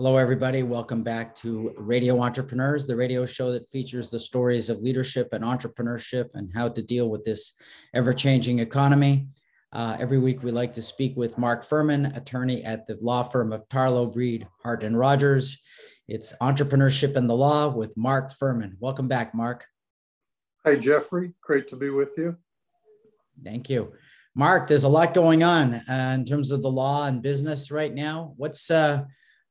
Hello, everybody. Welcome back to Radio Entrepreneurs, the radio show that features the stories of leadership and entrepreneurship and how to deal with this ever changing economy. Uh, every week, we like to speak with Mark Furman, attorney at the law firm of Tarlow, Breed, Hart, and Rodgers. It's Entrepreneurship and the Law with Mark Furman. Welcome back, Mark. Hi, Jeffrey. Great to be with you. Thank you. Mark, there's a lot going on uh, in terms of the law and business right now. What's uh,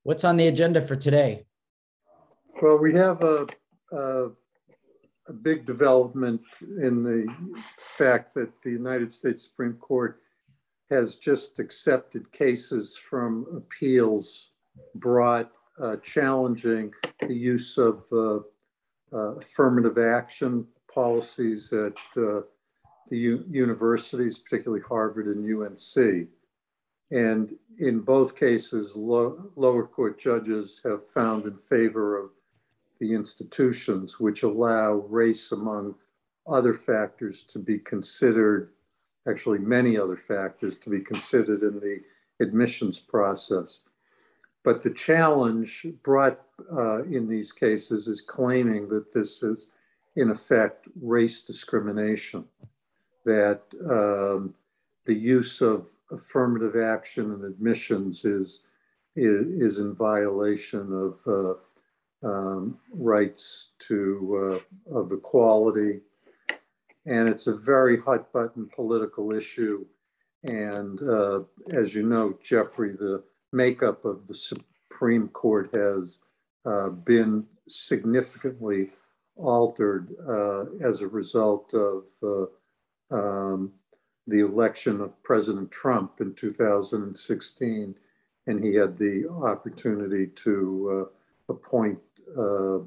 What's on the agenda for today? Well, we have a, a, a, big development in the fact that the United States Supreme Court has just accepted cases from appeals brought uh, challenging the use of uh, uh, affirmative action policies at uh, the universities, particularly Harvard and UNC. And in both cases, lo lower court judges have found in favor of the institutions, which allow race among other factors to be considered, actually, many other factors to be considered in the admissions process. But the challenge brought uh, in these cases is claiming that this is, in effect, race discrimination, that um, the use of affirmative action and admissions is, is, in violation of uh, um, rights to, uh, of equality. And it's a very hot button political issue. And uh, as you know, Jeffrey, the makeup of the Supreme Court has uh, been significantly altered uh, as a result of uh, um, the election of President Trump in 2016, and he had the opportunity to uh, appoint uh,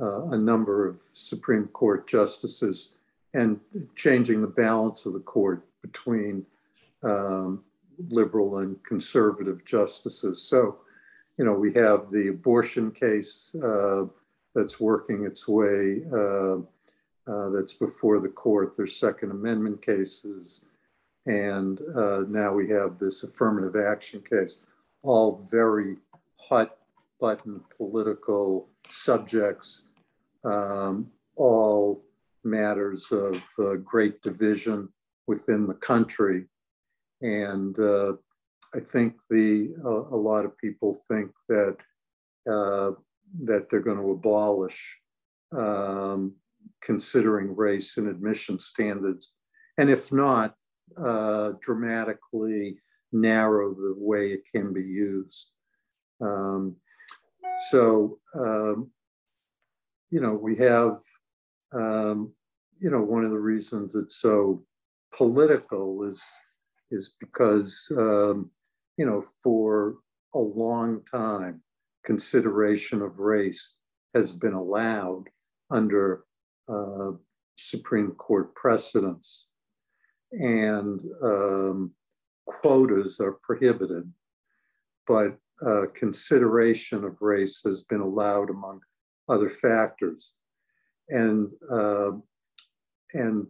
uh, a number of Supreme Court justices and changing the balance of the court between um, liberal and conservative justices. So, you know, we have the abortion case uh, that's working its way uh, that's before the court. There's Second Amendment cases. And uh, now we have this affirmative action case, all very hot button political subjects, um, all matters of uh, great division within the country. And uh, I think the a lot of people think that uh, that they're going to abolish um, considering race in admission standards. And if not, uh, dramatically narrow the way it can be used. Um, so, um, you know, we have, um, you know, one of the reasons it's so political is is because, um, you know, for a long time, consideration of race has been allowed under uh, Supreme Court precedents, and um, quotas are prohibited, but uh, consideration of race has been allowed among other factors. And, uh, and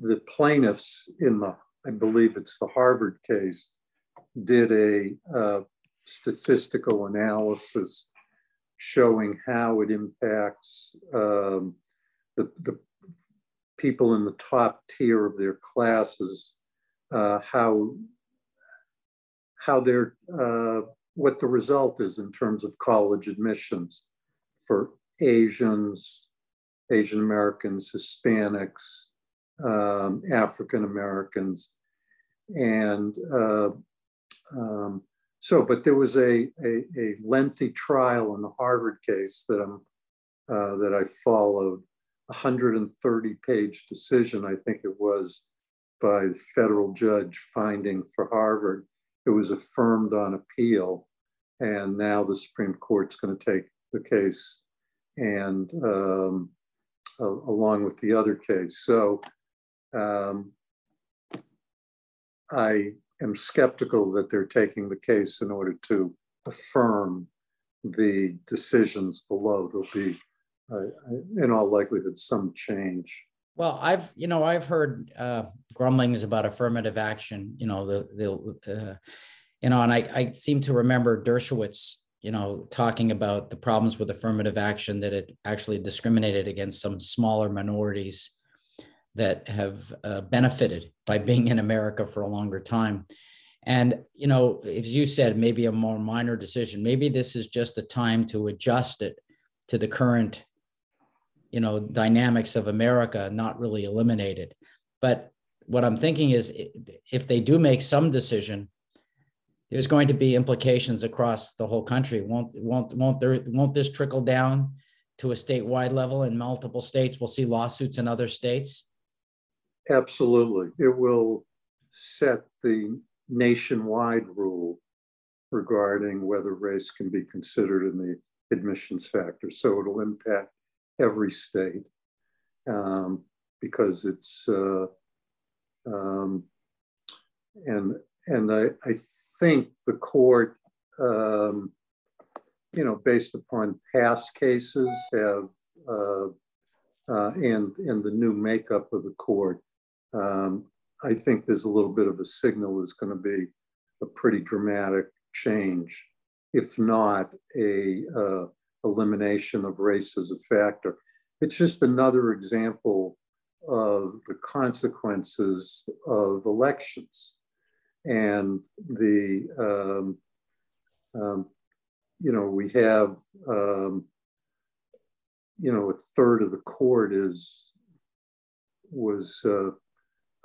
the plaintiffs in the, I believe it's the Harvard case, did a uh, statistical analysis showing how it impacts um, the, the people in the top tier of their classes, uh, how, how they're, uh, what the result is in terms of college admissions for Asians, Asian Americans, Hispanics, um, African Americans. And uh, um, so, but there was a, a, a, lengthy trial in the Harvard case that I'm, uh, that I followed 130 page decision, I think it was, by the federal judge finding for Harvard. It was affirmed on appeal. And now the Supreme Court's going to take the case and um, uh, along with the other case. So um, I am skeptical that they're taking the case in order to affirm the decisions below. There'll be in all likelihood, some change. Well, I've you know I've heard uh, grumblings about affirmative action. You know the the uh, you know, and I I seem to remember Dershowitz you know, talking about the problems with affirmative action that it actually discriminated against some smaller minorities that have uh, benefited by being in America for a longer time. And, you know, as you said, maybe a more minor decision, maybe this is just a time to adjust it to the current, you know, dynamics of America, not really eliminated. But what I'm thinking is if they do make some decision, there's going to be implications across the whole country. Won't won't won't there won't this trickle down to a statewide level in multiple states? We'll see lawsuits in other states. Absolutely, it will set the nationwide rule regarding whether race can be considered in the admissions factor. So it'll impact every state um, because it's uh, um, and and I, I think the court, um, you know, based upon past cases, have uh, uh, and and the new makeup of the court, um, I think there's a little bit of a signal is going to be a pretty dramatic change, if not a uh, elimination of race as a factor. It's just another example of the consequences of elections and the um, um, you know we have um, you know a third of the court is was uh,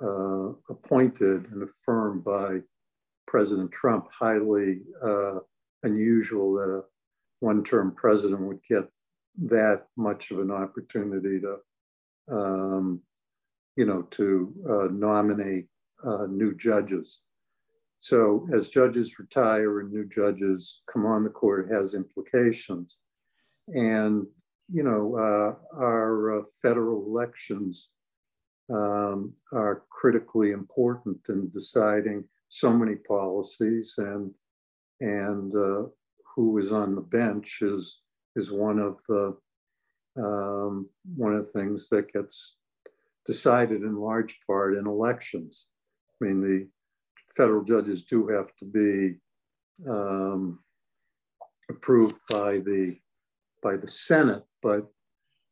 uh, appointed and affirmed by President Trump. Highly uh, unusual that a one-term president would get that much of an opportunity to um, you know to uh, nominate uh, new judges. So as judges retire and new judges come on the court, it has implications. And, you know, uh, our uh, federal elections um, are critically important in deciding so many policies and, and uh, who is on the bench is, is one of the, um, one of the things that gets decided in large part in elections. I mean, the federal judges do have to be um, approved by the by the Senate, but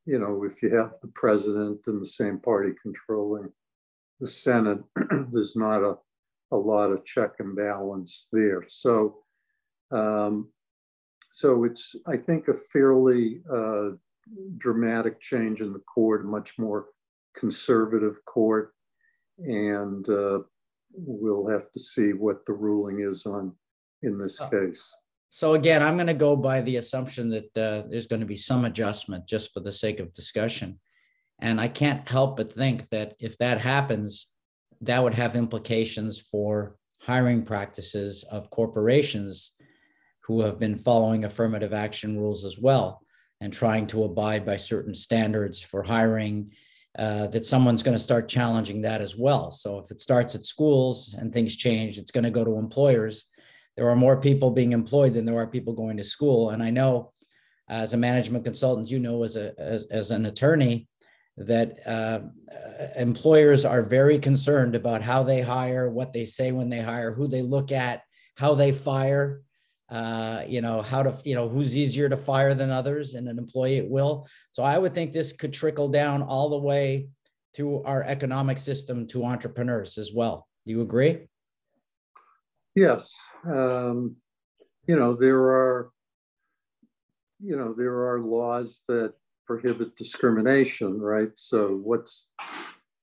you know, if you have the president and the same party controlling the Senate, there's not a, a lot of check and balance there. So, um, so it's I think a fairly uh, dramatic change in the court, a much more conservative court, and uh, we'll have to see what the ruling is on in this uh, case. So again, I'm going to go by the assumption that uh, there's going to be some adjustment just for the sake of discussion. And I can't help but think that if that happens, that would have implications for hiring practices of corporations who have been following affirmative action rules as well and trying to abide by certain standards for hiring uh, that someone's going to start challenging that as well. So if it starts at schools and things change, it's going to go to employers. There are more people being employed than there are people going to school. And I know as a management consultant, you know, as, a, as, as an attorney, that uh, employers are very concerned about how they hire, what they say when they hire, who they look at, how they fire uh, you know, how to, you know, who's easier to fire than others and an employee at will. So I would think this could trickle down all the way through our economic system to entrepreneurs as well. Do you agree? Yes. Um, you know, there are, you know, there are laws that prohibit discrimination, right? So what's,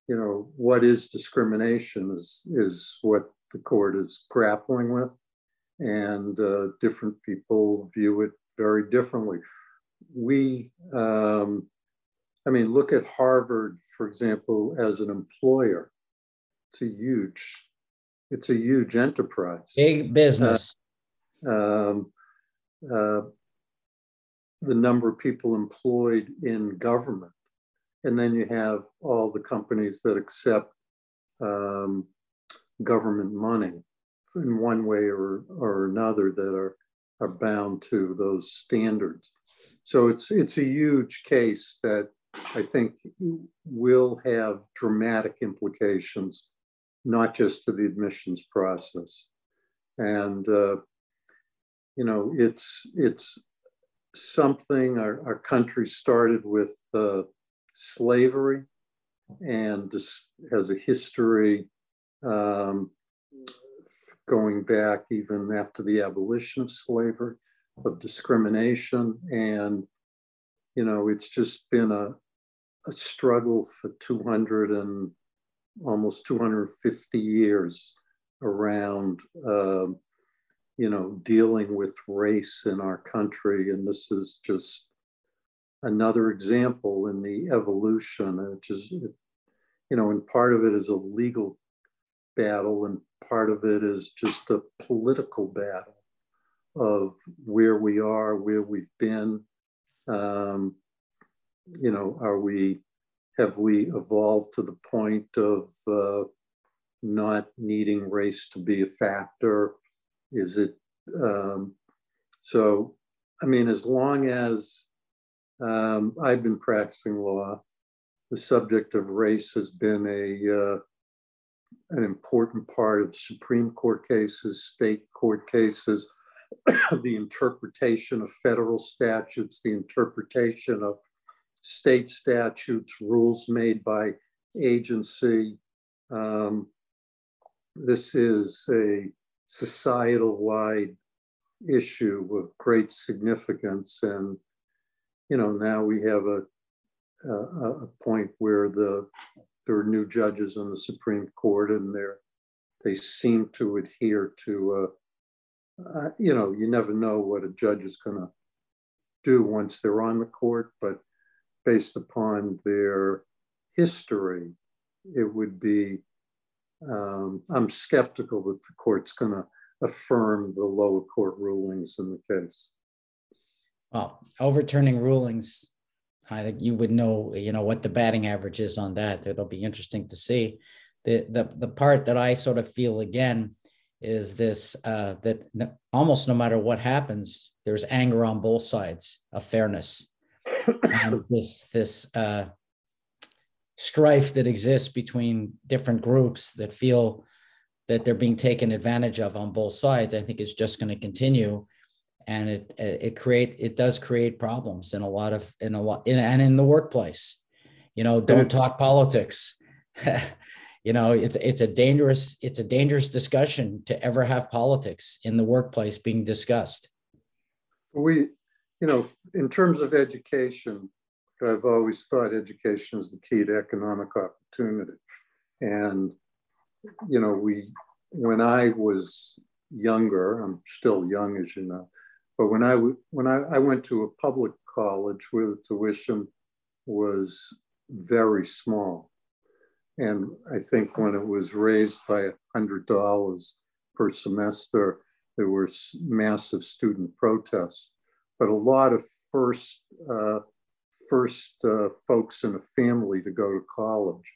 you know, what is discrimination is, is what the court is grappling with and uh, different people view it very differently. We, um, I mean, look at Harvard, for example, as an employer. It's a huge, it's a huge enterprise. Big business. Uh, um, uh, the number of people employed in government. And then you have all the companies that accept um, government money in one way or, or another that are, are bound to those standards. So it's, it's a huge case that I think will have dramatic implications, not just to the admissions process. And, uh, you know, it's it's something our, our country started with uh, slavery and has a history um, going back even after the abolition of slavery of discrimination and you know it's just been a, a struggle for 200 and almost 250 years around uh, you know dealing with race in our country and this is just another example in the evolution which is you know and part of it is a legal battle and part of it is just a political battle of where we are where we've been um, you know are we have we evolved to the point of uh, not needing race to be a factor is it um, so i mean as long as um, I've been practicing law. The subject of race has been a uh, an important part of Supreme Court cases, state court cases, the interpretation of federal statutes, the interpretation of state statutes, rules made by agency. Um, this is a societal wide issue of great significance and you know, now we have a, a, a point where the there are new judges on the Supreme Court, and they're they seem to adhere to, uh, uh, you know, you never know what a judge is going to do once they're on the court, but based upon their history, it would be. Um, I'm skeptical that the court's going to affirm the lower court rulings in the case well, overturning rulings, I think you would know, you know, what the batting average is on that. It'll be interesting to see. The the the part that I sort of feel again is this uh, that almost no matter what happens, there's anger on both sides of fairness, and this this uh, strife that exists between different groups that feel that they're being taken advantage of on both sides. I think is just going to continue and it it create it does create problems in a lot of in a lot in, and in the workplace. You know don't talk politics. You know it's it's a dangerous it's a dangerous discussion to ever have politics in the workplace being discussed. We you know in terms of education i've always thought education is the key to economic opportunity. And you know we when i was younger i'm still young as you know but when I when I, I went to a public college where the tuition was very small, and I think when it was raised by hundred dollars per semester, there were massive student protests. But a lot of first uh, first uh, folks in a family to go to college,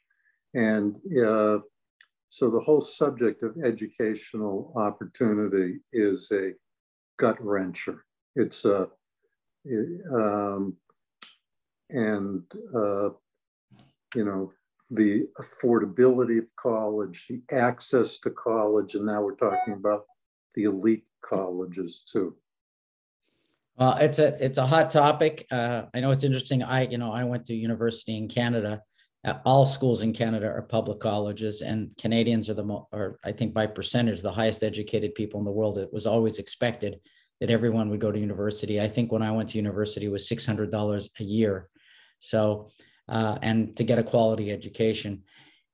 and uh, so the whole subject of educational opportunity is a gut wrencher. It's a, um, and uh, you know, the affordability of college, the access to college, and now we're talking about the elite colleges too. Well, it's a it's a hot topic. Uh, I know it's interesting. I you know I went to university in Canada. Uh, all schools in Canada are public colleges, and Canadians are the or I think by percentage the highest educated people in the world. It was always expected that everyone would go to university. I think when I went to university was six hundred dollars a year, so uh, and to get a quality education.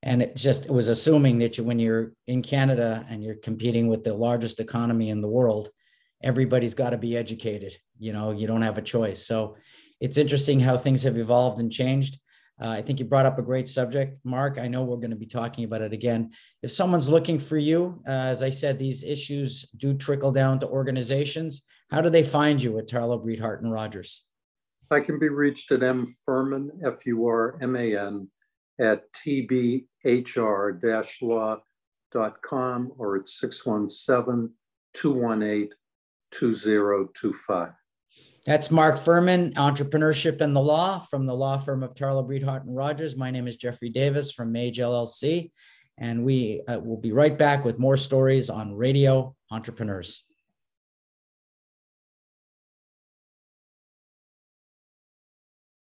And it just it was assuming that you, when you're in Canada and you're competing with the largest economy in the world, everybody's got to be educated. You know, you don't have a choice. So it's interesting how things have evolved and changed. Uh, I think you brought up a great subject, Mark. I know we're going to be talking about it again. If someone's looking for you, uh, as I said, these issues do trickle down to organizations. How do they find you at Tarlow Breed Hart and Rodgers? I can be reached at M Furman, F U R M A N, at tbhr law.com or at 617 218 2025. That's Mark Furman, Entrepreneurship and the Law from the law firm of Tarlow Breed Hart and Rodgers. My name is Jeffrey Davis from Mage LLC, and we uh, will be right back with more stories on radio entrepreneurs.